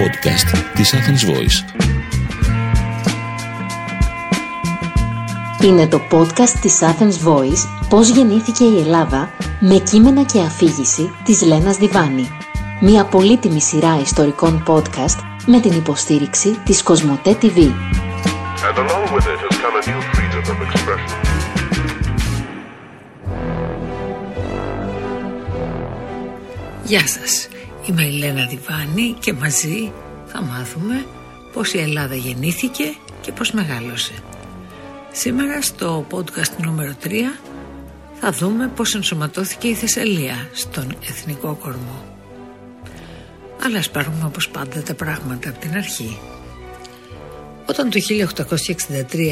podcast της Athens Voice. Είναι το podcast της Athens Voice «Πώς γεννήθηκε η Ελλάδα» με κείμενα και αφήγηση της Λένας Διβάνη. Μια πολύτιμη σειρά ιστορικών podcast με την υποστήριξη της Κοσμοτέ TV. And along with it has come a new freedom of expression. Γεια σας, είμαι η Λένα Διβάνη και μαζί θα μάθουμε πώς η Ελλάδα γεννήθηκε και πώς μεγάλωσε. Σήμερα στο podcast νούμερο 3 θα δούμε πώς ενσωματώθηκε η Θεσσαλία στον εθνικό κορμό. Αλλά ας πάρουμε όπως πάντα τα πράγματα από την αρχή. Όταν το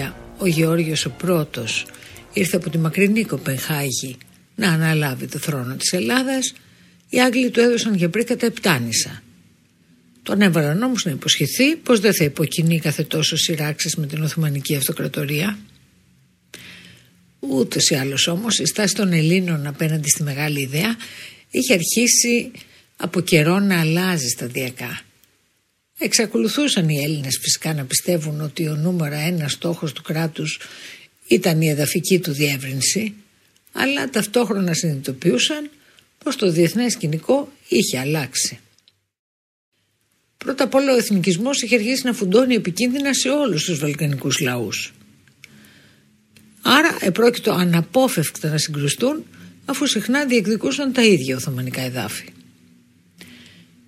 1863 ο Γεώργιος ο πρώτος ήρθε από τη μακρινή Κοπενχάγη να αναλάβει το θρόνο της Ελλάδας, οι Άγγλοι του έδωσαν για πρίκα τα επτάνησα. Τον έβαλαν όμως να υποσχεθεί πως δεν θα υποκινεί κάθε τόσο σειράξεις με την Οθωμανική Αυτοκρατορία. Ούτως ή άλλως όμως η στάση των Ελλήνων απέναντι στη μεγάλη ιδέα είχε αρχίσει από καιρό να αλλάζει σταδιακά. Εξακολουθούσαν οι Έλληνες φυσικά να πιστεύουν ότι ο νούμερο ένα στόχος του κράτους ήταν η εδαφική του διεύρυνση, αλλά ταυτόχρονα συνειδητοποιούσαν πως το διεθνές σκηνικό είχε αλλάξει. Πρώτα απ' όλα ο εθνικισμός είχε αρχίσει να φουντώνει επικίνδυνα σε όλους τους βαλκανικούς λαούς. Άρα επρόκειτο αναπόφευκτα να συγκρουστούν αφού συχνά διεκδικούσαν τα ίδια Οθωμανικά εδάφη.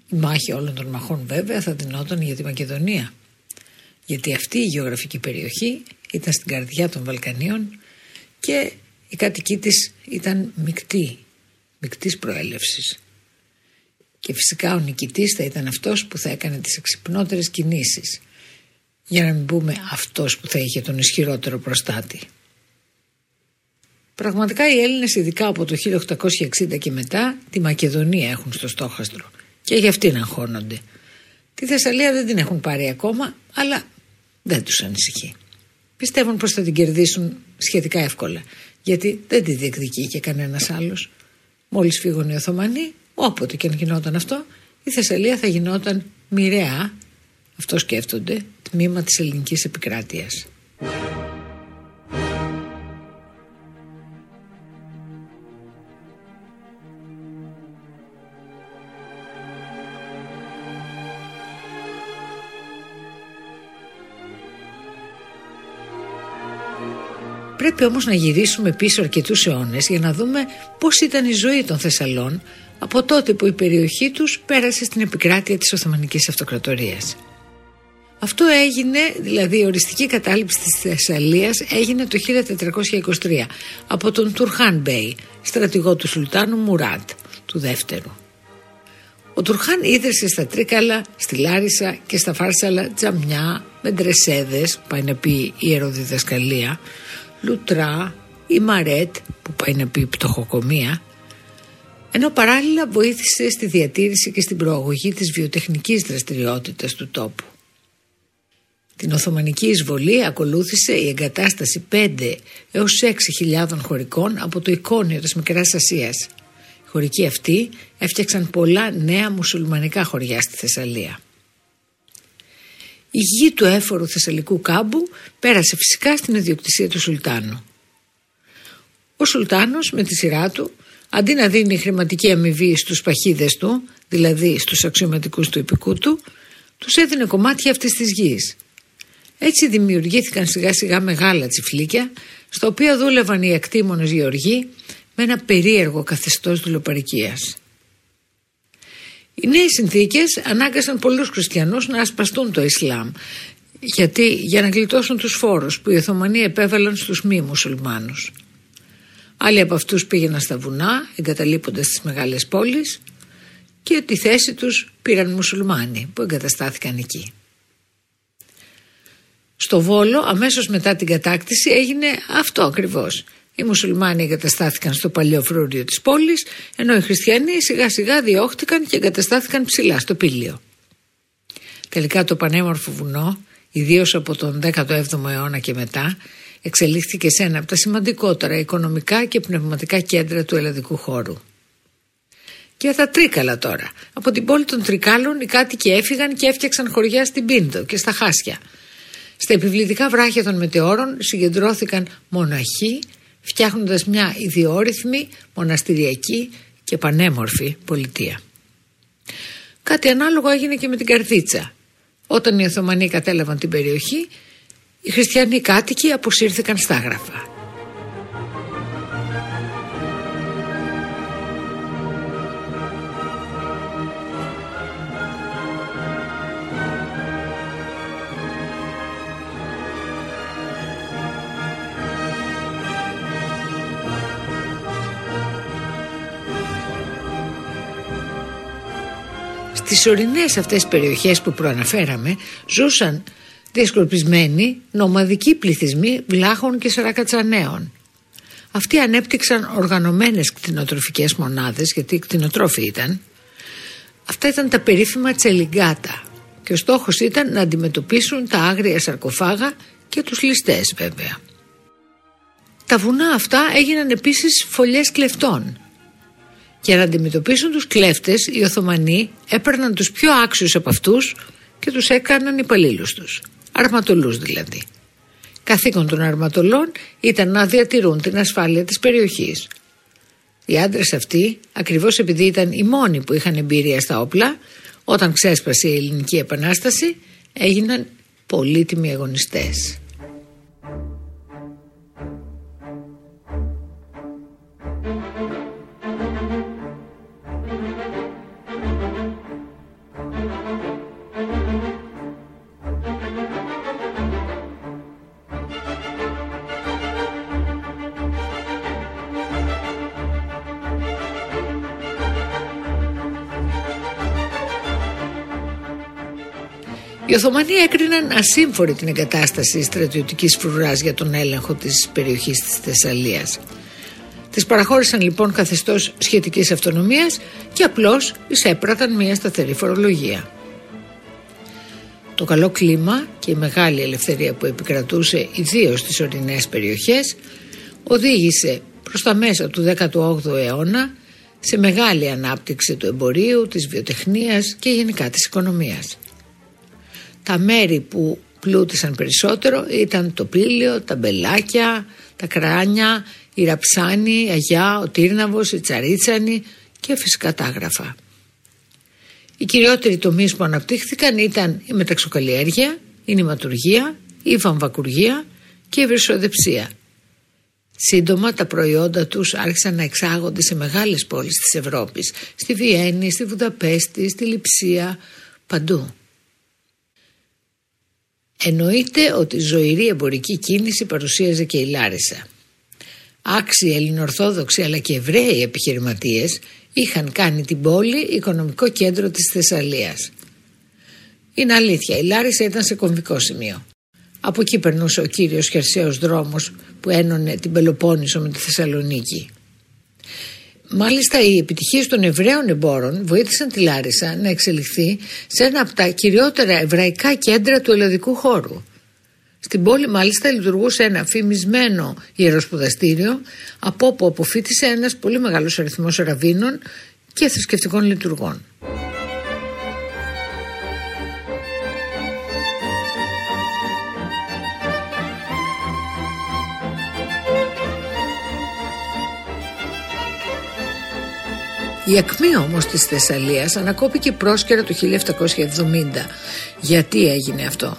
Η μάχη όλων των μαχών βέβαια θα δινόταν για τη Μακεδονία γιατί αυτή η γεωγραφική περιοχή ήταν στην καρδιά των Βαλκανίων και η κατοική της ήταν μεικτή, μεικτής προέλευσης. Και φυσικά ο νικητής θα ήταν αυτός που θα έκανε τις εξυπνότερες κινήσεις για να μην πούμε αυτός που θα είχε τον ισχυρότερο προστάτη. Πραγματικά οι Έλληνες ειδικά από το 1860 και μετά τη Μακεδονία έχουν στο στόχαστρο και για αυτήν αγχώνονται. Τη Θεσσαλία δεν την έχουν πάρει ακόμα αλλά δεν τους ανησυχεί. Πιστεύουν πως θα την κερδίσουν σχετικά εύκολα γιατί δεν τη διεκδικεί και κανένας άλλος. Μόλις φύγουν οι Οθωμανοί, όποτε και αν γινόταν αυτό, η Θεσσαλία θα γινόταν μοιραία, αυτό σκέφτονται, τμήμα της ελληνικής επικράτειας. Πρέπει όμως να γυρίσουμε πίσω αρκετούς αιώνες για να δούμε πώς ήταν η ζωή των Θεσσαλών από τότε που η περιοχή τους πέρασε στην επικράτεια της Οθωμανικής Αυτοκρατορίας. Αυτό έγινε, δηλαδή η οριστική κατάληψη της Θεσσαλίας έγινε το 1423 από τον Τουρχάν Μπέι, στρατηγό του Σουλτάνου Μουράτ, του δεύτερου. Ο Τουρχάν ίδρυσε στα Τρίκαλα, στη Λάρισα και στα Φάρσαλα τζαμιά με ντρεσέδες, πάει να πει ιεροδιδασκαλία, Λουτρά ή Μαρέτ που πάει να πει πτωχοκομεία ενώ παράλληλα βοήθησε στη διατήρηση και στην προαγωγή της βιοτεχνικής δραστηριότητας του τόπου. Την Οθωμανική εισβολή ακολούθησε η εγκατάσταση 5 έως 6.000 χωρικών από το εικόνιο της Μικράς Ασίας. Οι χωρικοί αυτοί έφτιαξαν πολλά νέα μουσουλμανικά χωριά στη Θεσσαλία. Η γη του έφορου Θεσσαλικού κάμπου πέρασε φυσικά στην ιδιοκτησία του Σουλτάνου. Ο Σουλτάνος με τη σειρά του αντί να δίνει χρηματική αμοιβή στους παχίδες του, δηλαδή στους αξιωματικούς του υπηκού του, τους έδινε κομμάτια αυτής της γης. Έτσι δημιουργήθηκαν σιγά σιγά μεγάλα τσιφλίκια, στα οποία δούλευαν οι ακτήμονες γεωργοί με ένα περίεργο καθεστώς δουλοπαρικίας. Οι νέε συνθήκες ανάγκασαν πολλούς χριστιανούς να ασπαστούν το Ισλάμ γιατί για να γλιτώσουν τους φόρους που οι Οθωμανοί επέβαλαν στους μη μουσουλμάνους. Άλλοι από αυτούς πήγαιναν στα βουνά εγκαταλείποντας τις μεγάλες πόλεις και τη θέση τους πήραν μουσουλμάνοι που εγκαταστάθηκαν εκεί. Στο Βόλο αμέσως μετά την κατάκτηση έγινε αυτό ακριβώς. Οι μουσουλμάνοι εγκαταστάθηκαν στο παλιό φρούριο της πόλης ενώ οι χριστιανοί σιγά σιγά διώχτηκαν και εγκαταστάθηκαν ψηλά στο πύλιο. Τελικά το πανέμορφο βουνό, ιδίως από τον 17ο αιώνα και μετά, εξελίχθηκε σε ένα από τα σημαντικότερα οικονομικά και πνευματικά κέντρα του ελλαδικού χώρου. Και τα Τρίκαλα τώρα. Από την πόλη των Τρικάλων οι κάτοικοι έφυγαν και έφτιαξαν χωριά στην Πίντο και στα Χάσια. Στα επιβλητικά βράχια των μετεώρων συγκεντρώθηκαν μοναχοί, φτιάχνοντας μια ιδιόρυθμη, μοναστηριακή και πανέμορφη πολιτεία. Κάτι ανάλογο έγινε και με την Καρδίτσα. Όταν οι Οθωμανοί κατέλαβαν την περιοχή, οι χριστιανοί κάτοικοι αποσύρθηκαν στα Στις ορεινές αυτές περιοχές που προαναφέραμε ζούσαν διασκορπισμένοι νομαδικοί πληθυσμοί βλάχων και σαρακατσανέων. Αυτοί ανέπτυξαν οργανωμένες κτηνοτροφικές μονάδες γιατί κτηνοτρόφοι ήταν. Αυτά ήταν τα περίφημα τσελιγκάτα και ο στόχος ήταν να αντιμετωπίσουν τα άγρια σαρκοφάγα και τους ληστές βέβαια. Τα βουνά αυτά έγιναν επίσης φωλιές κλεφτών για να αντιμετωπίσουν τους κλέφτες, οι Οθωμανοί έπαιρναν τους πιο άξιους από αυτούς και τους έκαναν υπαλλήλους τους. Αρματολούς δηλαδή. Καθήκον των αρματολών ήταν να διατηρούν την ασφάλεια της περιοχής. Οι άντρες αυτοί, ακριβώς επειδή ήταν οι μόνοι που είχαν εμπειρία στα όπλα, όταν ξέσπασε η ελληνική επανάσταση, έγιναν πολύτιμοι αγωνιστές. Οι Οθωμανοί έκριναν ασύμφορη την εγκατάσταση στρατιωτικής φρουράς για τον έλεγχο της περιοχής της Θεσσαλίας. Τις παραχώρησαν λοιπόν καθεστώς σχετικής αυτονομίας και απλώς εισέπραταν μια σταθερή φορολογία. Το καλό κλίμα και η μεγάλη ελευθερία που επικρατούσε ιδίως στις ορεινές περιοχές οδήγησε προς τα μέσα του 18ου αιώνα σε μεγάλη ανάπτυξη του εμπορίου, της βιοτεχνίας και γενικά της οικονομίας. Τα μέρη που πλούτησαν περισσότερο ήταν το Πύλιο, τα Μπελάκια, τα Κράνια, η Ραψάνη, η Αγιά, ο Τύρναβος, η Τσαρίτσανη και φυσικά τα Άγραφα. Οι κυριότεροι τομείς που αναπτύχθηκαν ήταν η μεταξοκαλλιέργεια, η νηματουργία, η βαμβακουργία και η βρυσοδεψία. Σύντομα τα προϊόντα τους άρχισαν να εξάγονται σε μεγάλες πόλεις της Ευρώπης, στη Βιέννη, στη Βουδαπέστη, στη Λιψία, παντού. Εννοείται ότι ζωηρή εμπορική κίνηση παρουσίαζε και η Λάρισα. Άξιοι ελληνορθόδοξοι αλλά και εβραίοι επιχειρηματίες είχαν κάνει την πόλη οικονομικό κέντρο της Θεσσαλίας. Είναι αλήθεια, η Λάρισα ήταν σε κομβικό σημείο. Από εκεί περνούσε ο κύριος χερσαίος δρόμος που ένωνε την Πελοπόννησο με τη Θεσσαλονίκη. Μάλιστα οι επιτυχίες των Εβραίων εμπόρων βοήθησαν τη Λάρισα να εξελιχθεί σε ένα από τα κυριότερα εβραϊκά κέντρα του ελλαδικού χώρου. Στην πόλη μάλιστα λειτουργούσε ένα φημισμένο ιεροσπουδαστήριο από όπου αποφύτησε ένας πολύ μεγάλος αριθμός ραβίνων και θρησκευτικών λειτουργών. Η ακμή όμως της Θεσσαλίας ανακόπηκε πρόσκαιρα το 1770. Γιατί έγινε αυτό;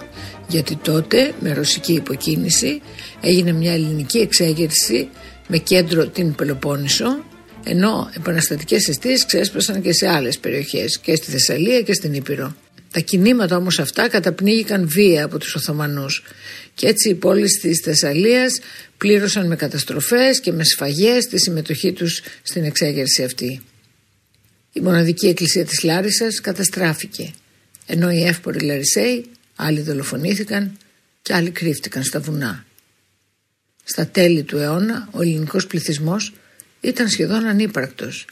Γιατί τότε με ρωσική υποκίνηση έγινε μια ελληνική εξέγερση με κέντρο την Πελοπόννησο ενώ επαναστατικές αιστείες ξέσπασαν και σε άλλες περιοχές και στη Θεσσαλία και στην Ήπειρο. Τα κινήματα όμως αυτά καταπνίγηκαν βία από τους Οθωμανούς και έτσι οι πόλεις της Θεσσαλίας πλήρωσαν με καταστροφές και με σφαγές τη συμμετοχή τους στην εξέγερση αυτή. Η μοναδική εκκλησία της Λάρισας καταστράφηκε, ενώ οι εύποροι Λαρισαίοι άλλοι δολοφονήθηκαν και άλλοι κρύφτηκαν στα βουνά. Στα τέλη του αιώνα ο ελληνικός πληθυσμός ήταν σχεδόν ανύπαρκτος.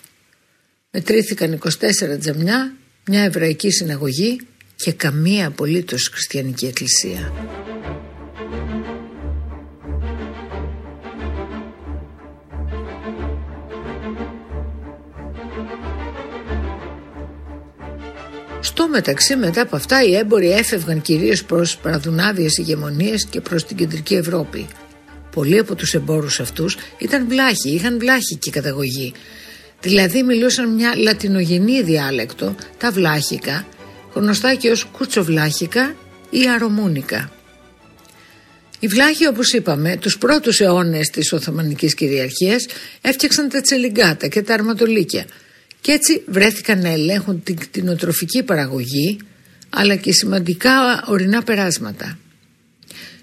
Μετρήθηκαν 24 τζαμιά, μια εβραϊκή συναγωγή και καμία απολύτως χριστιανική εκκλησία. Στο μεταξύ μετά από αυτά οι έμποροι έφευγαν κυρίως προς παραδουνάβιες ηγεμονίες και προς την κεντρική Ευρώπη. Πολλοί από τους εμπόρους αυτούς ήταν βλάχοι, είχαν βλάχικη καταγωγή. Δηλαδή μιλούσαν μια λατινογενή διάλεκτο, τα βλάχικα, γνωστά και ως κουτσοβλάχικα ή αρωμούνικα. Οι βλάχοι όπως είπαμε τους πρώτους αιώνες της Οθωμανικής κυριαρχίας έφτιαξαν τα τσελιγκάτα και τα αρματολίκια και έτσι βρέθηκαν να ελέγχουν την κτηνοτροφική παραγωγή αλλά και σημαντικά ορεινά περάσματα.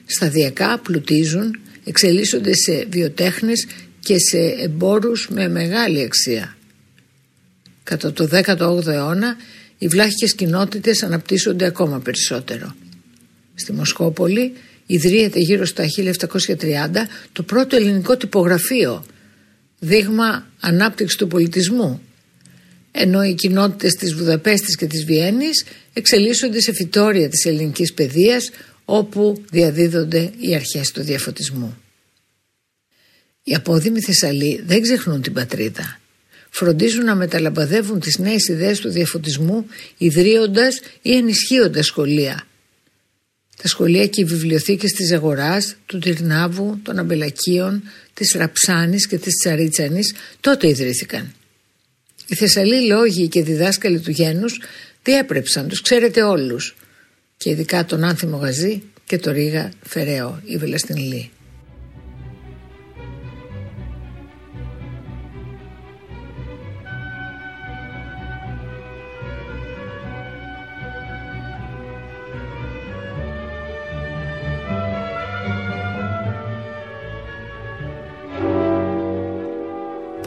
Σταδιακά πλουτίζουν, εξελίσσονται σε βιοτέχνες και σε εμπόρους με μεγάλη αξία. Κατά το 18ο αιώνα οι βλάχικες κοινότητες αναπτύσσονται ακόμα περισσότερο. Στη Μοσχόπολη ιδρύεται γύρω στα 1730 το πρώτο ελληνικό τυπογραφείο, δείγμα ανάπτυξης του πολιτισμού, ενώ οι κοινότητες της Βουδαπέστης και της Βιέννης εξελίσσονται σε φυτόρια της ελληνικής παιδείας όπου διαδίδονται οι αρχές του διαφωτισμού. Οι απόδημοι Θεσσαλοί δεν ξεχνούν την πατρίδα. Φροντίζουν να μεταλαμπαδεύουν τις νέες ιδέες του διαφωτισμού ιδρύοντας ή ενισχύοντας σχολεία τα σχολεία και οι βιβλιοθήκες της Αγοράς, του Τυρνάβου, των Αμπελακίων, της Ραψάνης και της Τσαρίτσανης τότε ιδρύθηκαν. Οι Θεσσαλοί λόγοι και διδάσκαλοι του γένους διέπρεψαν, τους ξέρετε όλους και ειδικά τον Άνθιμο Γαζή και τον Ρίγα Φεραίο, η Βελαστινλή.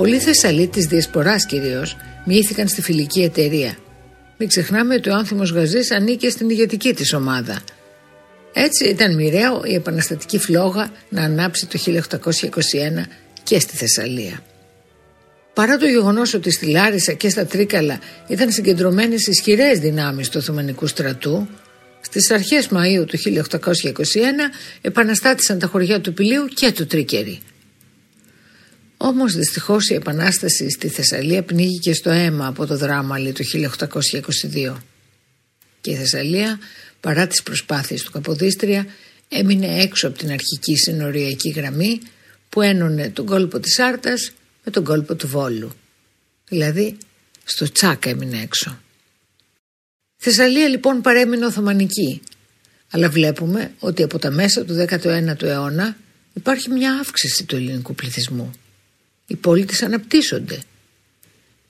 Πολλοί Θεσσαλοί της Διασποράς κυρίως μοιήθηκαν στη φιλική εταιρεία. Μην ξεχνάμε ότι ο άνθρωπο Γαζής ανήκε στην ηγετική της ομάδα. Έτσι ήταν μοιραίο η επαναστατική φλόγα να ανάψει το 1821 και στη Θεσσαλία. Παρά το γεγονός ότι στη Λάρισα και στα Τρίκαλα ήταν συγκεντρωμένες ισχυρές δυνάμεις του Οθωμανικού στρατού, στις αρχές Μαΐου του 1821 επαναστάτησαν τα χωριά του Πηλίου και του Τρίκερη. Όμως δυστυχώς η επανάσταση στη Θεσσαλία πνίγηκε στο αίμα από το δράμα το 1822 και η Θεσσαλία παρά τις προσπάθειες του Καποδίστρια έμεινε έξω από την αρχική συνοριακή γραμμή που ένωνε τον κόλπο της Άρτας με τον κόλπο του Βόλου. Δηλαδή στο τσάκα έμεινε έξω. Η Θεσσαλία λοιπόν παρέμεινε Οθωμανική αλλά βλέπουμε ότι από τα μέσα του 19ου αιώνα υπάρχει μια αύξηση του ελληνικού πληθυσμού. Οι πόλεις αναπτύσσονται.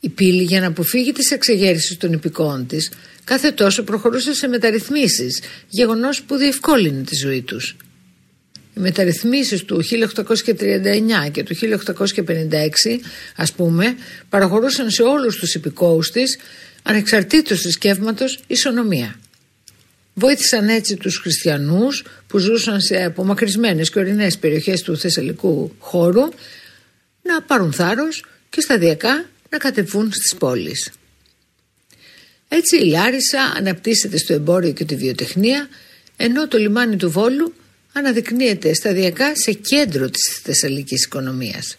Η πύλη για να αποφύγει τις εξεγέρσεις των υπηκόων της κάθε τόσο προχωρούσε σε μεταρρυθμίσεις, γεγονός που διευκόλυνε τη ζωή τους. Οι μεταρρυθμίσεις του 1839 και του 1856 ας πούμε παραχωρούσαν σε όλους τους υπηκόους της ανεξαρτήτως θρησκεύματο ισονομία. Βοήθησαν έτσι τους χριστιανούς που ζούσαν σε απομακρυσμένες και ορεινές περιοχές του θεσσαλικού χώρου να πάρουν θάρρος και σταδιακά να κατεβούν στις πόλεις. Έτσι η Λάρισα αναπτύσσεται στο εμπόριο και τη βιοτεχνία ενώ το λιμάνι του Βόλου αναδεικνύεται σταδιακά σε κέντρο της θεσσαλικής οικονομίας.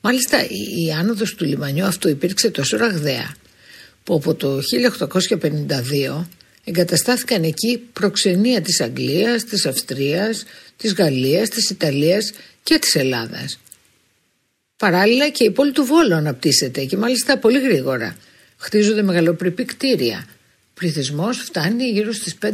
Μάλιστα η άνοδος του λιμανιού αυτού υπήρξε τόσο ραγδαία που από το 1852 εγκαταστάθηκαν εκεί προξενία της Αγγλίας, της Αυστρίας, της Γαλλίας, της Ιταλίας και της Ελλάδας Παράλληλα και η πόλη του Βόλου αναπτύσσεται και μάλιστα πολύ γρήγορα. Χτίζονται μεγαλοπρεπή κτίρια. Πληθυσμός φτάνει γύρω στις 5.000.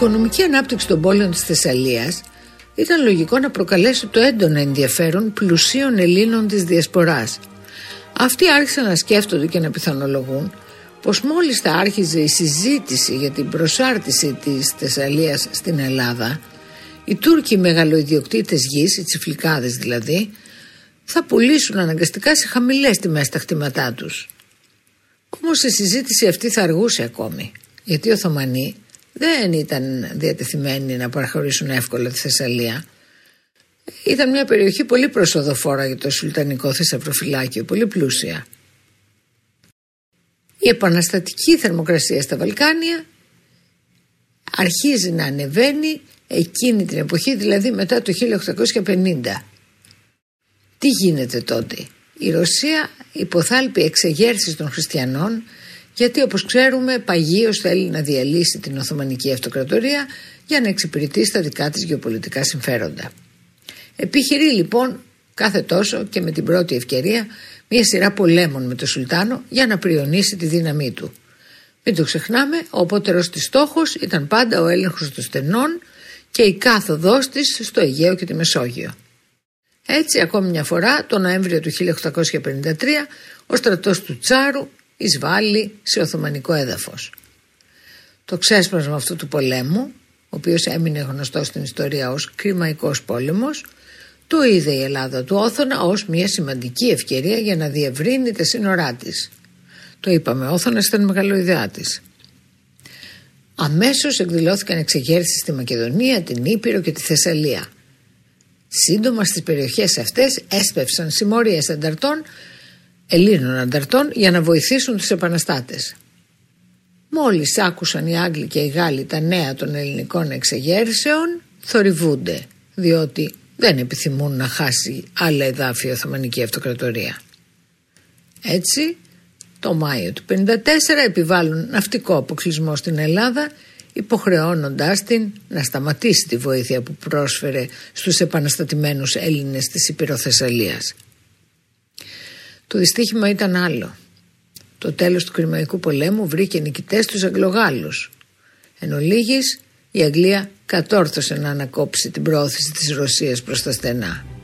οικονομική ανάπτυξη των πόλεων της Θεσσαλίας ήταν λογικό να προκαλέσει το έντονο ενδιαφέρον πλουσίων Ελλήνων της Διασποράς. Αυτοί άρχισαν να σκέφτονται και να πιθανολογούν πως μόλις θα άρχιζε η συζήτηση για την προσάρτηση της Θεσσαλίας στην Ελλάδα οι Τούρκοι μεγαλοειδιοκτήτες γης, οι τσιφλικάδες δηλαδή, θα πουλήσουν αναγκαστικά σε χαμηλές τιμές τα χτήματά τους. Όμως η συζήτηση αυτή θα αργούσε ακόμη, γιατί οι Οθωμανοί δεν ήταν διατεθειμένοι να παραχωρήσουν εύκολα τη Θεσσαλία. Ήταν μια περιοχή πολύ προσοδοφόρα για το Σουλτανικό Θησαυροφυλάκιο, πολύ πλούσια. Η επαναστατική θερμοκρασία στα Βαλκάνια αρχίζει να ανεβαίνει εκείνη την εποχή, δηλαδή μετά το 1850. Τι γίνεται τότε; Η Ρωσία υποθάλπει εξεγέρσεις των χριστιανών γιατί όπως ξέρουμε παγίως θέλει να διαλύσει την Οθωμανική Αυτοκρατορία για να εξυπηρετήσει τα δικά της γεωπολιτικά συμφέροντα. Επιχειρεί λοιπόν κάθε τόσο και με την πρώτη ευκαιρία μια σειρά πολέμων με τον Σουλτάνο για να πριονίσει τη δύναμή του. Μην το ξεχνάμε, ο απότερος της στόχος ήταν πάντα ο έλεγχος των στενών και η κάθοδός της στο Αιγαίο και τη Μεσόγειο. Έτσι ακόμη μια φορά το Νοέμβριο του 1853 ο στρατός του Τσάρου εισβάλλει σε Οθωμανικό έδαφος. Το ξέσπασμα αυτού του πολέμου, ο οποίος έμεινε γνωστός στην ιστορία ως κρημαϊκός πόλεμος, το είδε η Ελλάδα του Όθωνα ως μια σημαντική ευκαιρία για να διευρύνει τα σύνορά της. Το είπαμε, ο Όθωνας ήταν μεγαλοειδεά τη. Αμέσως εκδηλώθηκαν εξεγέρσεις στη Μακεδονία, την Ήπειρο και τη Θεσσαλία. Σύντομα στις περιοχές αυτές έσπευσαν συμμορίες ανταρτών, Ελλήνων ανταρτών για να βοηθήσουν τους επαναστάτες. Μόλις άκουσαν οι Άγγλοι και οι Γάλλοι τα νέα των ελληνικών εξεγέρσεων, θορυβούνται, διότι δεν επιθυμούν να χάσει άλλα εδάφια Οθωμανική Αυτοκρατορία. Έτσι, το Μάιο του 1954 επιβάλλουν ναυτικό αποκλεισμό στην Ελλάδα υποχρεώνοντάς την να σταματήσει τη βοήθεια που πρόσφερε στους επαναστατημένους Έλληνες της Υπηροθεσσαλίας. Το δυστύχημα ήταν άλλο. Το τέλος του Κρημαϊκού πολέμου βρήκε νικητές τους Αγγλογάλους. Εν ολίγης, η Αγγλία κατόρθωσε να ανακόψει την πρόθεση της Ρωσίας προς τα στενά.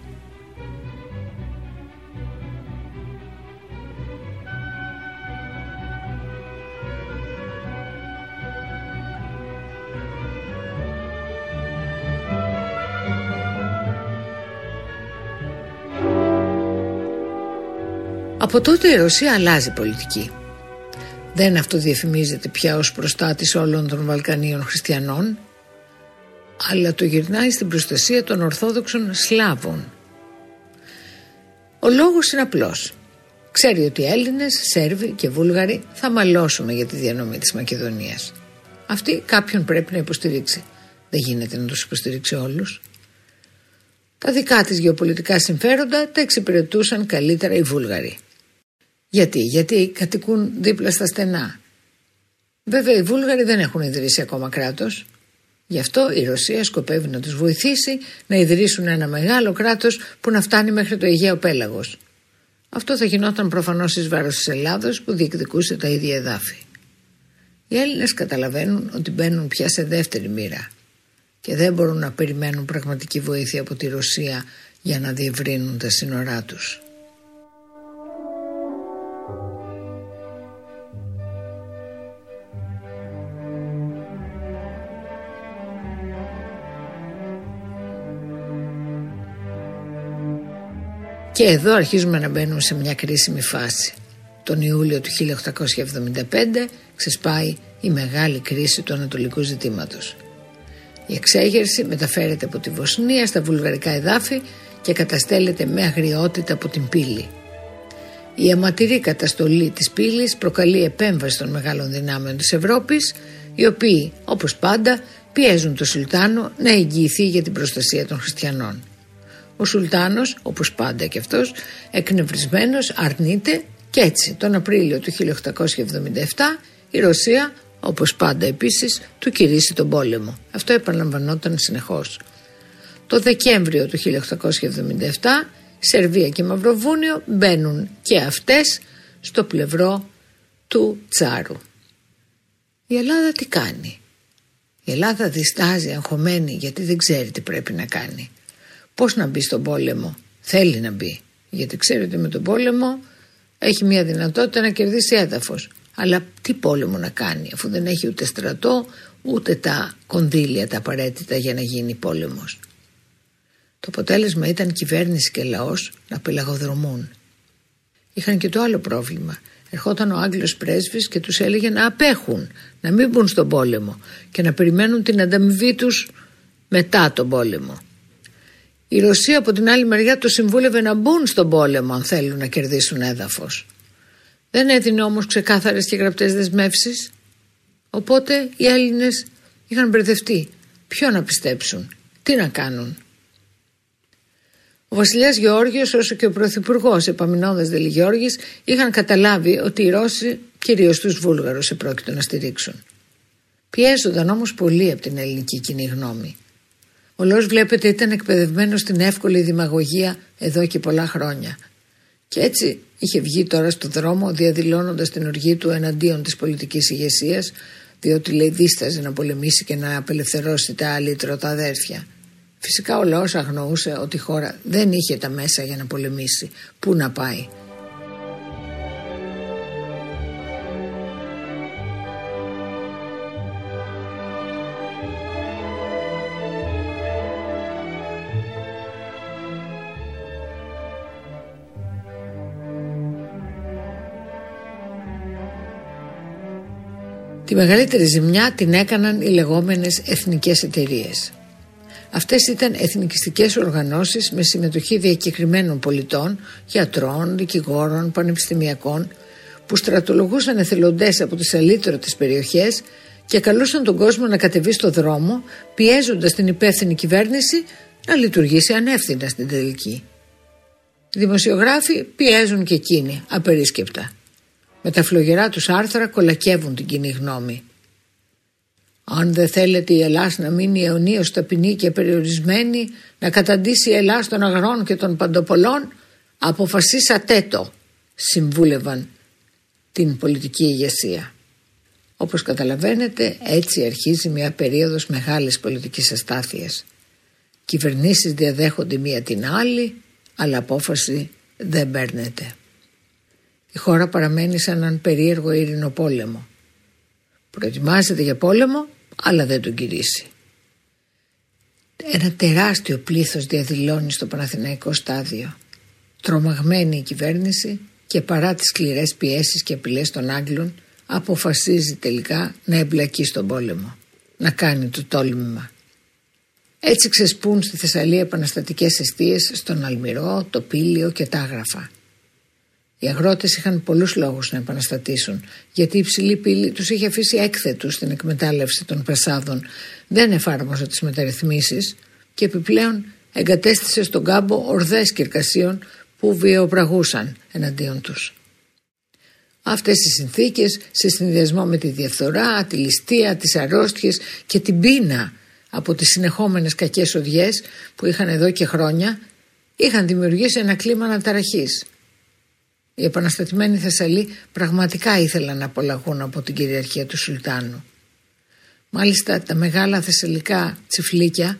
Από τότε η Ρωσία αλλάζει πολιτική. Δεν αυτοδιεφημίζεται πια ως προστάτης όλων των Βαλκανίων χριστιανών, αλλά το γυρνάει στην προστασία των Ορθόδοξων Σλάβων. Ο λόγος είναι απλός. Ξέρει ότι οι Έλληνες, Σέρβοι και Βούλγαροι θα μαλώσουμε για τη διανομή της Μακεδονίας. Αυτή κάποιον πρέπει να υποστηρίξει. Δεν γίνεται να τους υποστηρίξει όλους. Τα δικά της γεωπολιτικά συμφέροντα τα εξυπηρετούσαν καλύτερα οι Βούλγαροι. Γιατί, γιατί κατοικούν δίπλα στα στενά. Βέβαια οι Βούλγαροι δεν έχουν ιδρύσει ακόμα κράτος. Γι' αυτό η Ρωσία σκοπεύει να τους βοηθήσει να ιδρύσουν ένα μεγάλο κράτος που να φτάνει μέχρι το Αιγαίο Πέλαγος. Αυτό θα γινόταν προφανώς εις βάρος της Ελλάδος που διεκδικούσε τα ίδια εδάφη. Οι Έλληνες καταλαβαίνουν ότι μπαίνουν πια σε δεύτερη μοίρα και δεν μπορούν να περιμένουν πραγματική βοήθεια από τη Ρωσία για να διευρύνουν τα σύνορά τους. Και εδώ αρχίζουμε να μπαίνουμε σε μια κρίσιμη φάση. Τον Ιούλιο του 1875 ξεσπάει η μεγάλη κρίση του ανατολικού ζητήματος. Η εξέγερση μεταφέρεται από τη Βοσνία στα βουλγαρικά εδάφη και καταστέλλεται με αγριότητα από την πύλη. Η αιματηρή καταστολή της πύλης προκαλεί επέμβαση των μεγάλων δυνάμεων της Ευρώπης οι οποίοι όπως πάντα πιέζουν τον Σουλτάνο να εγγυηθεί για την προστασία των χριστιανών. Ο Σουλτάνος, όπως πάντα και αυτός, εκνευρισμένος αρνείται και έτσι τον Απρίλιο του 1877 η Ρωσία, όπως πάντα επίσης, του κηρύσσει τον πόλεμο. Αυτό επαναλαμβανόταν συνεχώς. Το Δεκέμβριο του 1877 Σερβία και Μαυροβούνιο μπαίνουν και αυτές στο πλευρό του Τσάρου. Η Ελλάδα τι κάνει; Η Ελλάδα διστάζει αγχωμένη γιατί δεν ξέρει τι πρέπει να κάνει. Πώς να μπει στον πόλεμο; Θέλει να μπει. Γιατί ξέρει ότι με τον πόλεμο έχει μια δυνατότητα να κερδίσει έδαφος. Αλλά τι πόλεμο να κάνει αφού δεν έχει ούτε στρατό ούτε τα κονδύλια τα απαραίτητα για να γίνει πόλεμος. Το αποτέλεσμα ήταν κυβέρνηση και λαός να πελαγοδρομούν. Είχαν και το άλλο πρόβλημα. ερχόταν ο Άγγλος πρέσβης και τους έλεγε να απέχουν, να μην μπουν στον πόλεμο και να περιμένουν την ανταμοιβή τους μετά τον πόλεμο. Η Ρωσία από την άλλη μεριά του συμβούλευε να μπουν στον πόλεμο αν θέλουν να κερδίσουν έδαφος. Δεν έδινε όμως ξεκάθαρες και γραπτές δεσμεύσεις. Οπότε οι Έλληνες είχαν μπερδευτεί. Ποιο να πιστέψουν, τι να κάνουν. Ο βασιλιάς Γεώργιος, όσο και ο πρωθυπουργός Επαμινώδα Δελιγιώργη, είχαν καταλάβει ότι οι Ρώσοι, κυρίως τους Βούλγαρους, επρόκειτο να στηρίξουν. Πιέζονταν όμως πολύ από την ελληνική κοινή γνώμη. Ο λαό, βλέπετε, ήταν εκπαιδευμένος στην εύκολη δημαγωγία εδώ και πολλά χρόνια. Και έτσι είχε βγει τώρα στο δρόμο διαδηλώνοντας την οργή του εναντίον της πολιτικής ηγεσίας, διότι λέει δίσταζε να πολεμήσει και να απελευθερώσει τα άλλη τρώτα αδέρφια. Φυσικά ο λαός αγνοούσε ότι η χώρα δεν είχε τα μέσα για να πολεμήσει. Πού να πάει; Τη μεγαλύτερη ζημιά την έκαναν οι λεγόμενες εθνικές εταιρείες. Αυτές ήταν εθνικιστικές οργανώσεις με συμμετοχή διακεκριμένων πολιτών, γιατρών, δικηγόρων, πανεπιστημιακών που στρατολογούσαν εθελοντές από τις αλήτρωτες περιοχές και καλούσαν τον κόσμο να κατεβεί στο δρόμο πιέζοντας την υπεύθυνη κυβέρνηση να λειτουργήσει ανεύθυνα στην τελική. Οι δημοσιογράφοι πιέζουν και εκείνοι απερίσκεπτα. Με τα φλογερά τους άρθρα κολακεύουν την κοινή γνώμη. Αν δεν θέλετε η Ελλάς να μείνει αιωνίως ταπεινή και περιορισμένη, να καταντήσει η Ελλάς των αγρών και των παντοπολών, αποφασίσατε το, συμβούλευαν την πολιτική ηγεσία. Όπως καταλαβαίνετε έτσι αρχίζει μια περίοδος μεγάλης πολιτικής αστάθειας. Κυβερνήσεις διαδέχονται μία την άλλη, αλλά απόφαση δεν παίρνεται. Η χώρα παραμένει σαν έναν περίεργο ειρηνοπόλεμο. πόλεμο. Προετοιμάζεται για πόλεμο αλλά δεν τον κηρύσει. Ένα τεράστιο πλήθος διαδηλώνει στο Παναθηναϊκό στάδιο. Τρομαγμένη η κυβέρνηση και παρά τις σκληρές πιέσεις και απειλές των Άγγλων αποφασίζει τελικά να εμπλακεί στον πόλεμο, να κάνει το τόλμημα. Έτσι ξεσπούν στη Θεσσαλία επαναστατικές αιστείες στον Αλμυρό, το Πύλιο και τα Άγραφα. Οι αγρότες είχαν πολλούς λόγους να επαναστατήσουν, γιατί η υψηλή πύλη τους είχε αφήσει έκθετους στην εκμετάλλευση των πρεσάδων, δεν εφάρμοζε τις μεταρρυθμίσεις και επιπλέον εγκατέστησε στον κάμπο ορδές κυρκασίων που βιοπραγούσαν εναντίον τους. Αυτές οι συνθήκες σε συνδυασμό με τη διαφθορά, τη ληστεία, τις αρρώστιες και την πείνα από τις συνεχόμενες κακές οδιές που είχαν εδώ και χρόνια είχαν δημιουργήσει ένα κλίμα αναταραχής οι επαναστατημένοι Θεσσαλοί πραγματικά ήθελαν να απολαγούν από την κυριαρχία του Σουλτάνου. Μάλιστα τα μεγάλα θεσσαλικά τσιφλίκια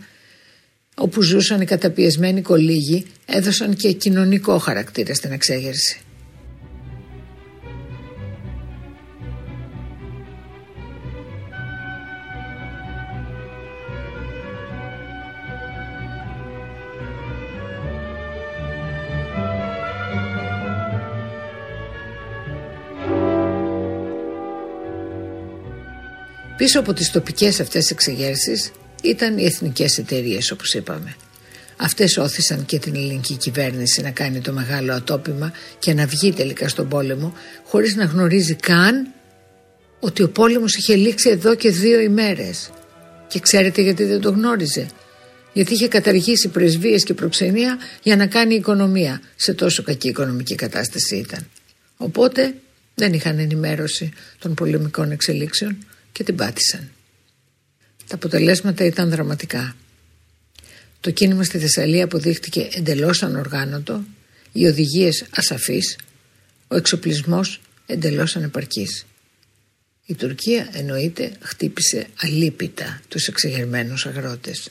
όπου ζούσαν οι καταπιεσμένοι κολύγοι έδωσαν και κοινωνικό χαρακτήρα στην εξέγερση. Πίσω από τις τοπικές αυτές εξεγέρσεις ήταν οι εθνικές εταιρείες, όπως είπαμε. Αυτές όθησαν και την ελληνική κυβέρνηση να κάνει το μεγάλο ατόπιμα και να βγει τελικά στον πόλεμο χωρίς να γνωρίζει καν ότι ο πόλεμος είχε λήξει εδώ και δύο ημέρες. Και ξέρετε γιατί δεν το γνώριζε; Γιατί είχε καταργήσει πρεσβείες και προξενία για να κάνει οικονομία. Σε τόσο κακή οικονομική κατάσταση ήταν. Οπότε δεν είχαν ενημέρωση των πολεμικών εξελίξεων και την πάτησαν. Τα αποτελέσματα ήταν δραματικά. Το κίνημα στη Θεσσαλία αποδείχτηκε εντελώς ανοργάνωτο, οι οδηγίες ασαφείς, ο εξοπλισμός εντελώς ανεπαρκής. Η Τουρκία εννοείται χτύπησε αλίπητα τους εξεγερμένους αγρότες.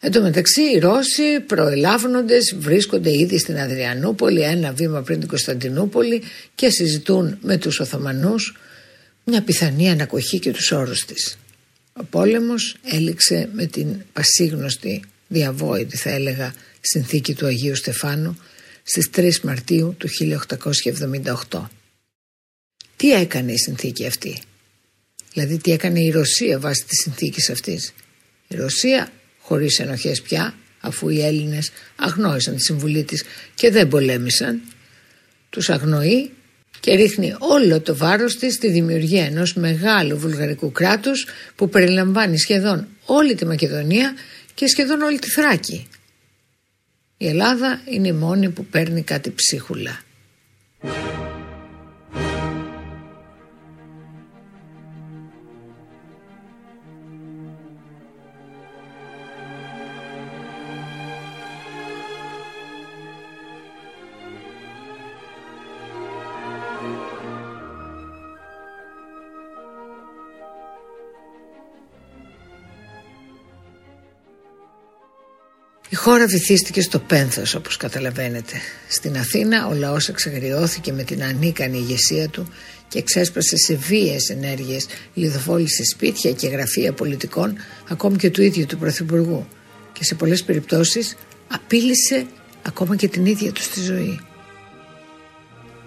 Εν τω μεταξύ οι Ρώσοι προελάβνοντες βρίσκονται ήδη στην Αδριανούπολη ένα βήμα πριν την Κωνσταντινούπολη και συζητούν με τους Οθωμανούς μια πιθανή ανακοχή και τους όρους της. Ο πόλεμος έληξε με την πασίγνωστη διαβόητη θα έλεγα συνθήκη του Αγίου Στεφάνου στις 3 Μαρτίου του 1878. Τι έκανε η συνθήκη αυτή; Δηλαδή τι έκανε η Ρωσία βάσει της συνθήκης αυτής; Η Ρωσία χωρίς ενοχές πια αφού οι Έλληνες αγνόησαν τη συμβουλή της και δεν πολέμησαν τους αγνοεί και ρίχνει όλο το βάρος της στη δημιουργία ενός μεγάλου βουλγαρικού κράτους που περιλαμβάνει σχεδόν όλη τη Μακεδονία και σχεδόν όλη τη Θράκη. Η Ελλάδα είναι η μόνη που παίρνει κάτι ψίχουλα. Η χώρα βυθίστηκε στο πένθος όπως καταλαβαίνετε. Στην Αθήνα ο λαός εξαγριώθηκε με την ανίκανη ηγεσία του και εξέσπασε σε βίαιες ενέργειες, λιδοφόλησε σπίτια και γραφεία πολιτικών ακόμη και του ίδιου του Πρωθυπουργού και σε πολλές περιπτώσεις απείλησε ακόμα και την ίδια του στη ζωή.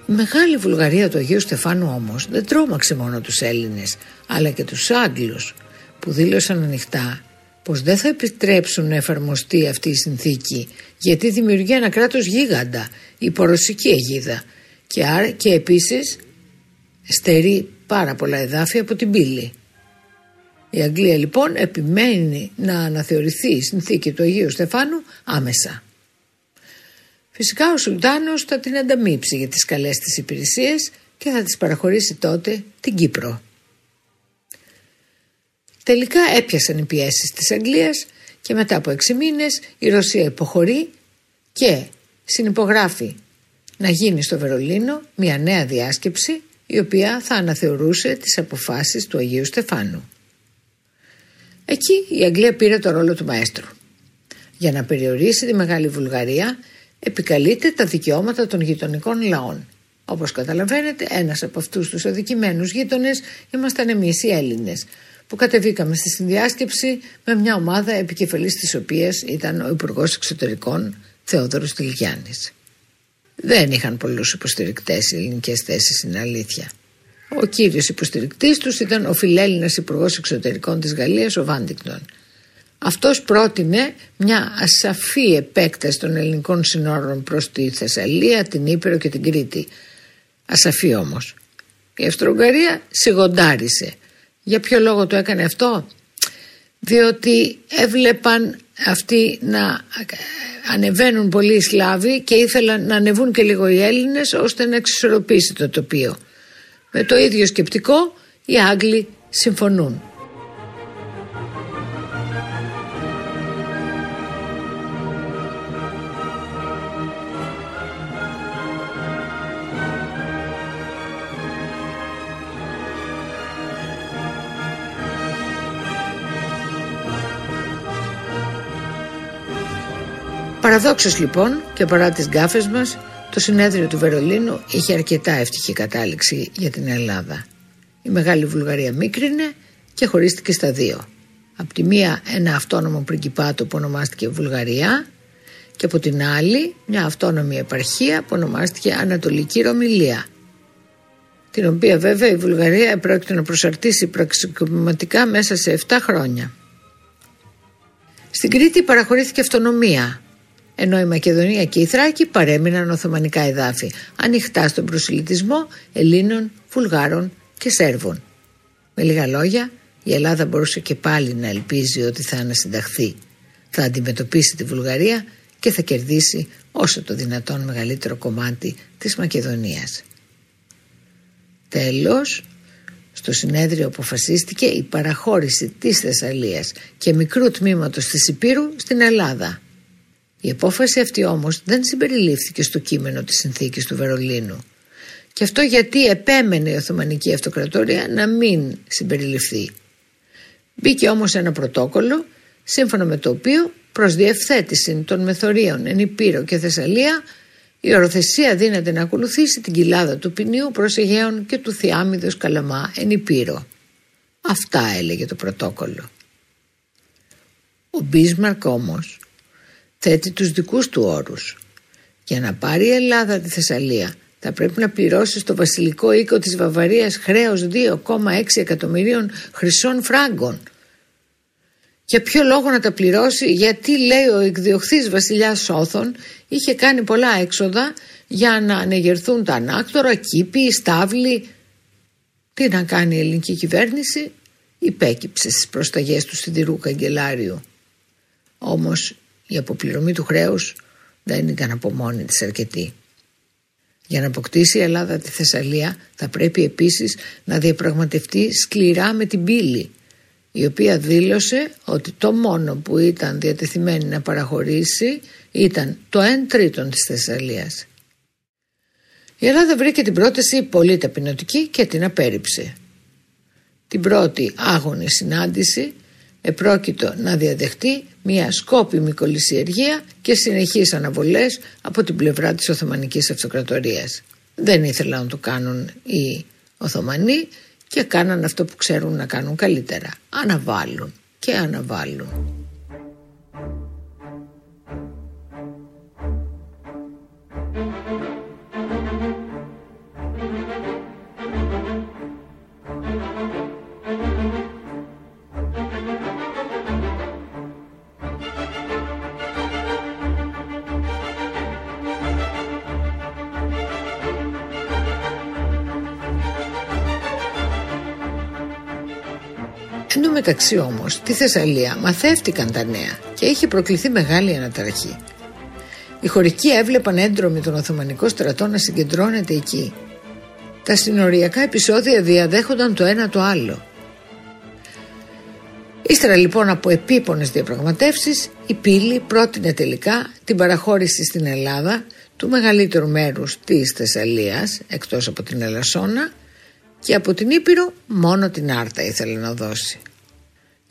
Η μεγάλη Βουλγαρία του Αγίου Στεφάνου όμως δεν τρόμαξε μόνο τους Έλληνες αλλά και τους Άγγλους που δήλωσαν ανοιχτά πως δεν θα επιτρέψουν να εφαρμοστεί αυτή η συνθήκη γιατί δημιουργεί ένα κράτος γίγαντα, υπορωσική αιγίδα και, άρα, και επίσης στερεί πάρα πολλά εδάφια από την πύλη. Η Αγγλία λοιπόν επιμένει να αναθεωρηθεί η συνθήκη του Αγίου Στεφάνου άμεσα. Φυσικά ο Σουλτάνος θα την ανταμείψει για τις καλές της υπηρεσίες και θα τις παραχωρήσει τότε την Κύπρο. Τελικά έπιασαν οι πιέσεις της Αγγλίας και μετά από έξι μήνες η Ρωσία υποχωρεί και συνυπογράφει να γίνει στο Βερολίνο μια νέα διάσκεψη η οποία θα αναθεωρούσε τις αποφάσεις του Αγίου Στεφάνου. Εκεί η Αγγλία πήρε το ρόλο του μαέστρου. Για να περιορίσει τη Μεγάλη Βουλγαρία επικαλείται τα δικαιώματα των γειτονικών λαών. Όπως καταλαβαίνετε ένας από αυτούς τους αδικημένους γείτονες ήμασταν εμείς οι Έλληνες που κατεβήκαμε στη συνδιάσκεψη με μια ομάδα επικεφαλής της οποίας ήταν ο Υπουργός Εξωτερικών Θεόδωρος Τηλιάνης. Δεν είχαν πολλούς υποστηρικτές οι ελληνικές θέσεις, είναι αλήθεια. Ο κύριος υποστηρικτής τους ήταν ο φιλέλληνας υπουργός Εξωτερικών της Γαλλίας, ο Βάντικτον. Αυτός πρότεινε μια ασαφή επέκταση των ελληνικών συνόρων προς τη Θεσσαλία, την Ήπειρο και την Κρήτη. Ασαφή όμως. Η Αυστρογγαρία σιγοντάρισε για ποιο λόγο το έκανε αυτό; Διότι έβλεπαν αυτοί να ανεβαίνουν πολλοί οι Σλάβοι και ήθελαν να ανεβούν και λίγο οι Έλληνες ώστε να εξισορροπήσει το τοπίο. Με το ίδιο σκεπτικό οι Άγγλοι συμφωνούν. Παραδόξως λοιπόν και παρά τις γκάφες μας το συνέδριο του Βερολίνου είχε αρκετά ευτυχή κατάληξη για την Ελλάδα. Η Μεγάλη Βουλγαρία μίκρινε και χωρίστηκε στα δύο. Από τη μία ένα αυτόνομο πριγκιπάτο που ονομάστηκε Βουλγαρία και από την άλλη μια αυτόνομη επαρχία που ονομάστηκε Ανατολική Ρωμιλία την οποία βέβαια η Βουλγαρία επρόκειτο να προσαρτήσει πραξικοπηματικά μέσα σε 7 χρόνια. Στην Κρήτη παραχωρήθηκε αυτονομία ενώ η Μακεδονία και η Θράκη παρέμειναν Οθωμανικά εδάφη, ανοιχτά στον προσιλητισμό Ελλήνων, Βουλγάρων και Σέρβων. Με λίγα λόγια, η Ελλάδα μπορούσε και πάλι να ελπίζει ότι θα ανασυνταχθεί, θα αντιμετωπίσει τη Βουλγαρία και θα κερδίσει όσο το δυνατόν μεγαλύτερο κομμάτι της Μακεδονίας. Τέλος, στο συνέδριο αποφασίστηκε η παραχώρηση της Θεσσαλίας και μικρού τμήματος της Υπήρου στην Ελλάδα η απόφαση αυτή όμως δεν συμπεριλήφθηκε στο κείμενο της συνθήκης του Βερολίνου. Και αυτό γιατί επέμενε η Οθωμανική Αυτοκρατορία να μην συμπεριληφθεί. Μπήκε όμως ένα πρωτόκολλο σύμφωνα με το οποίο προς διευθέτηση των μεθορίων εν Υπήρο και Θεσσαλία η οροθεσία δίνεται να ακολουθήσει την κοιλάδα του ποινίου προς Αιγαίων και του Θιάμιδος Καλαμά εν Υπήρο. Αυτά έλεγε το πρωτόκολλο. Ο Μπίσμαρκ όμως θέτει τους δικούς του όρους. Για να πάρει η Ελλάδα τη Θεσσαλία Θα πρέπει να πληρώσει στο βασιλικό οίκο της Βαβαρίας χρέος 2,6 εκατομμυρίων χρυσών φράγκων. Για ποιο λόγο να τα πληρώσει, γιατί λέει ο εκδιοχθής βασιλιάς Σόθων είχε κάνει πολλά έξοδα για να ανεγερθούν τα ανάκτορα, κήποι, στάβλοι. Τι να κάνει η ελληνική κυβέρνηση, υπέκυψε στις προσταγές του σιδηρού καγκελάριου. Όμως η αποπληρωμή του χρέους δεν ήταν από μόνη της αρκετή. Για να αποκτήσει η Ελλάδα τη Θεσσαλία θα πρέπει επίσης να διαπραγματευτεί σκληρά με την πύλη η οποία δήλωσε ότι το μόνο που ήταν διατεθειμένη να παραχωρήσει ήταν το 1 τρίτον της Θεσσαλίας. Η Ελλάδα βρήκε την πρόταση πολύ ταπεινωτική και την απέρριψε. Την πρώτη άγωνη συνάντηση επρόκειτο να διαδεχτεί μια σκόπιμη κολυσιεργία και συνεχείς αναβολές από την πλευρά της Οθωμανικής Αυτοκρατορίας. Δεν ήθελαν να το κάνουν οι Οθωμανοί και κάναν αυτό που ξέρουν να κάνουν καλύτερα. Αναβάλουν και αναβάλουν. Μεταξύ όμως, στη Θεσσαλία μαθεύτηκαν τα νέα και είχε προκληθεί μεγάλη αναταραχή. Οι χωρικοί έβλεπαν έντρομοι τον Οθωμανικό στρατό να συγκεντρώνεται εκεί. Τα συνοριακά επεισόδια διαδέχονταν το ένα το άλλο. Ύστερα λοιπόν από επίπονες διαπραγματεύσεις η πύλη πρότεινε τελικά την παραχώρηση στην Ελλάδα του μεγαλύτερου μέρους της Θεσσαλίας εκτός από την Ελασσόνα και από την Ήπειρο μόνο την Άρτα ήθελε να δώσει.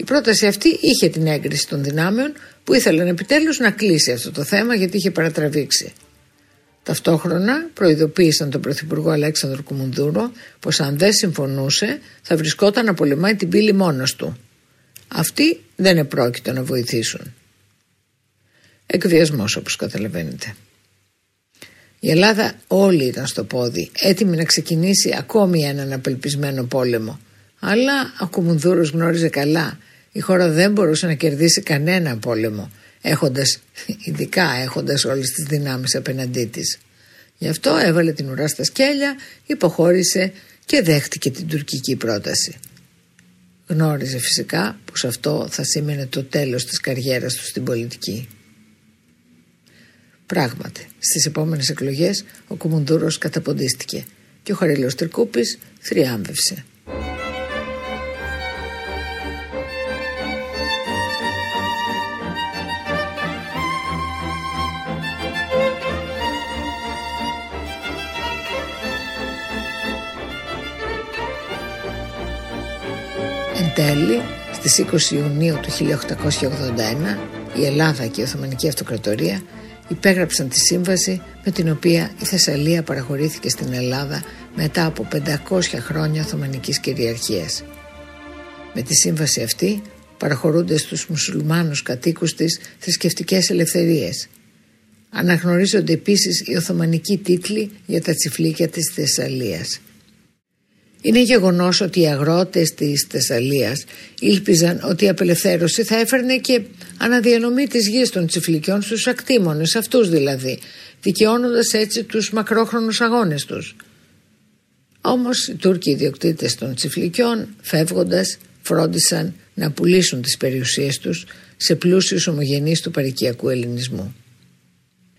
Η πρόταση αυτή είχε την έγκριση των δυνάμεων που ήθελαν επιτέλους να κλείσει αυτό το θέμα γιατί είχε παρατραβήξει. Ταυτόχρονα προειδοποίησαν τον Πρωθυπουργό Αλέξανδρο Κουμουνδούρο πως αν δεν συμφωνούσε θα βρισκόταν να πολεμάει την πύλη μόνος του. Αυτοί δεν επρόκειτο να βοηθήσουν. Εκβιασμός όπως καταλαβαίνετε. Η Ελλάδα όλη ήταν στο πόδι, έτοιμη να ξεκινήσει ακόμη έναν απελπισμένο πόλεμο. Αλλά ο Κουμουνδούρος γνώριζε καλά, η χώρα δεν μπορούσε να κερδίσει κανένα πόλεμο, έχοντας, ειδικά έχοντας όλες τις δυνάμεις απέναντί της. Γι' αυτό έβαλε την ουρά στα σκέλια, υποχώρησε και δέχτηκε την τουρκική πρόταση. Γνώριζε φυσικά πως αυτό θα σήμαινε το τέλος της καριέρας του στην πολιτική. Πράγματι, στις επόμενες εκλογές ο Κουμουντούρος καταποντίστηκε και ο Χαρίλος Τρικούπης θριάμβευσε. Εν τέλει, στις 20 Ιουνίου του 1881 η Ελλάδα και η Οθωμανική Αυτοκρατορία υπέγραψαν τη σύμβαση με την οποία η Θεσσαλία παραχωρήθηκε στην Ελλάδα μετά από 500 χρόνια Οθωμανικής κυριαρχίας. Με τη σύμβαση αυτή παραχωρούνται στους μουσουλμάνους κατοίκους της θρησκευτικές ελευθερίες. Αναγνωρίζονται επίσης οι Οθωμανικοί τίτλοι για τα τσιφλίκια της Θεσσαλίας. Είναι γεγονός ότι οι αγρότες της Θεσσαλίας ήλπιζαν ότι η απελευθέρωση θα έφερνε και αναδιανομή της γης των τσιφλικιών στους ακτήμονες, αυτούς δηλαδή, δικαιώνοντας έτσι τους μακρόχρονους αγώνες τους. Όμως οι Τούρκοι ιδιοκτήτες των τσιφλικιών φεύγοντας φρόντισαν να πουλήσουν τις περιουσίες τους σε πλούσιους ομογενείς του παρικιακού ελληνισμού.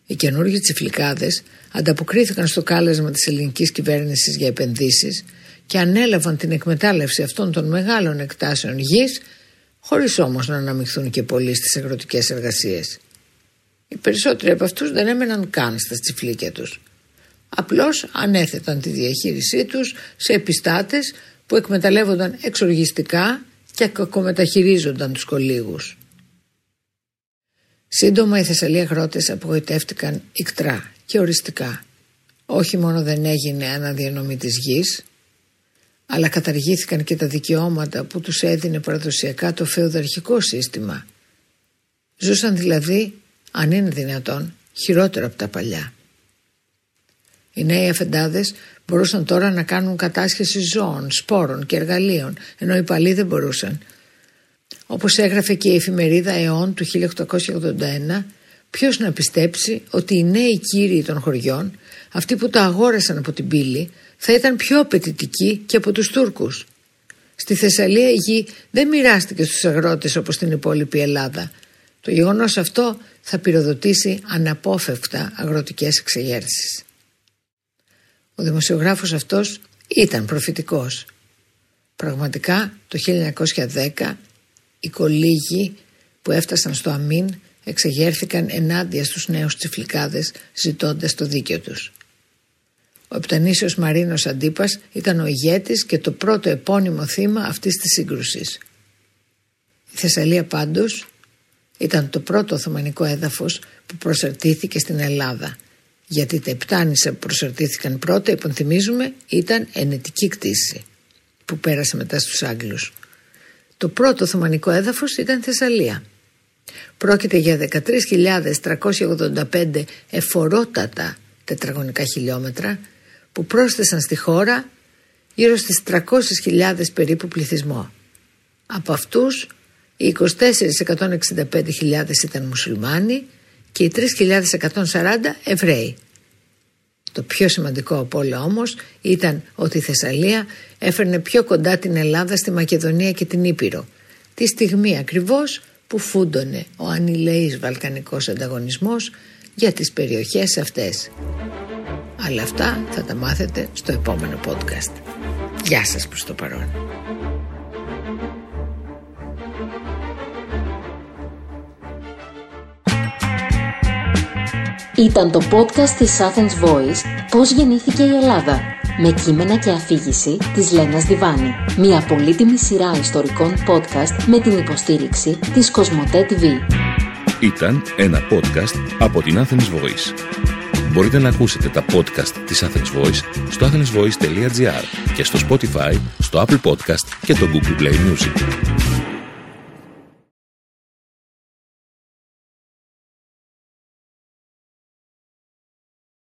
Οι καινούργιοι τσιφλικάδες ανταποκρίθηκαν στο κάλεσμα της ελληνικής κυβέρνησης για επενδύσεις και ανέλαβαν την εκμετάλλευση αυτών των μεγάλων εκτάσεων γης χωρίς όμως να αναμειχθούν και πολύ στις αγροτικές εργασίες. Οι περισσότεροι από αυτούς δεν έμεναν καν στα τσιφλίκια τους. Απλώς ανέθεταν τη διαχείρισή τους σε επιστάτες που εκμεταλλεύονταν εξοργιστικά και κακομεταχειρίζονταν τους κολίγους. Σύντομα οι Θεσσαλοί αγρότες απογοητεύτηκαν ικτρά και οριστικά. Όχι μόνο δεν έγινε αναδιανομή της γης, αλλά καταργήθηκαν και τα δικαιώματα που τους έδινε παραδοσιακά το φεουδαρχικό σύστημα. Ζούσαν δηλαδή, αν είναι δυνατόν, χειρότερο από τα παλιά. Οι νέοι αφεντάδες μπορούσαν τώρα να κάνουν κατάσχεση ζώων, σπόρων και εργαλείων, ενώ οι παλιοί δεν μπορούσαν. Όπως έγραφε και η εφημερίδα ΕΟΝ του 1881, ποιος να πιστέψει ότι οι νέοι κύριοι των χωριών, αυτοί που τα αγόρασαν από την πύλη, θα ήταν πιο απαιτητικοί και από τους Τούρκους; Στη Θεσσαλία η γη δεν μοιράστηκε στους αγρότες όπως στην υπόλοιπη Ελλάδα. Το γεγονός αυτό θα πυροδοτήσει αναπόφευκτα αγροτικές εξεγέρσεις. Ο δημοσιογράφος αυτός ήταν προφητικός. Πραγματικά το 1910 οι κολύγοι που έφτασαν στο Αμίν εξεγέρθηκαν ενάντια στους νέους τσιφλικάδες ζητώντας το δίκαιο τους. Ο Επτανήσιος Μαρίνος Αντίπας ήταν ο ηγέτης και το πρώτο επώνυμο θύμα αυτής της σύγκρουσης. Η Θεσσαλία πάντως ήταν το πρώτο Οθωμανικό έδαφος που προσαρτήθηκε στην Ελλάδα γιατί τα Επτάνησα που προσαρτήθηκαν πρώτα, υπονθυμίζουμε, ήταν ενετική κτήση που πέρασε μετά στους Άγγλους. Το πρώτο Οθωμανικό έδαφος ήταν Θεσσαλία. Πρόκειται για 13.385 εφορότατα τετραγωνικά χιλιόμετρα που πρόσθεσαν στη χώρα γύρω στις 300.000 περίπου πληθυσμό. Από αυτούς οι 24.165.000 ήταν μουσουλμάνοι και οι 3.140 Εβραίοι. Το πιο σημαντικό από όλα όμως ήταν ότι η Θεσσαλία έφερνε πιο κοντά την Ελλάδα στη Μακεδονία και την Ήπειρο. Τη στιγμή ακριβώς που φούντωνε ο ανηλεής βαλκανικός ανταγωνισμός για τις περιοχές αυτές. Αλλά αυτά θα τα μάθετε στο επόμενο podcast. Γεια σας προς το παρόν. Ήταν το podcast της Athens Voice «Πώς γεννήθηκε η Ελλάδα» με κείμενα και αφήγηση της Λένας Διβάνη. Μια πολύτιμη σειρά ιστορικών podcast με την υποστήριξη της Κοσμοτέ TV. Ήταν ένα podcast από την Athens Voice. Μπορείτε να ακούσετε τα podcast της Athens Voice στο athensvoice.gr και στο Spotify, στο Apple Podcast και το Google Play Music.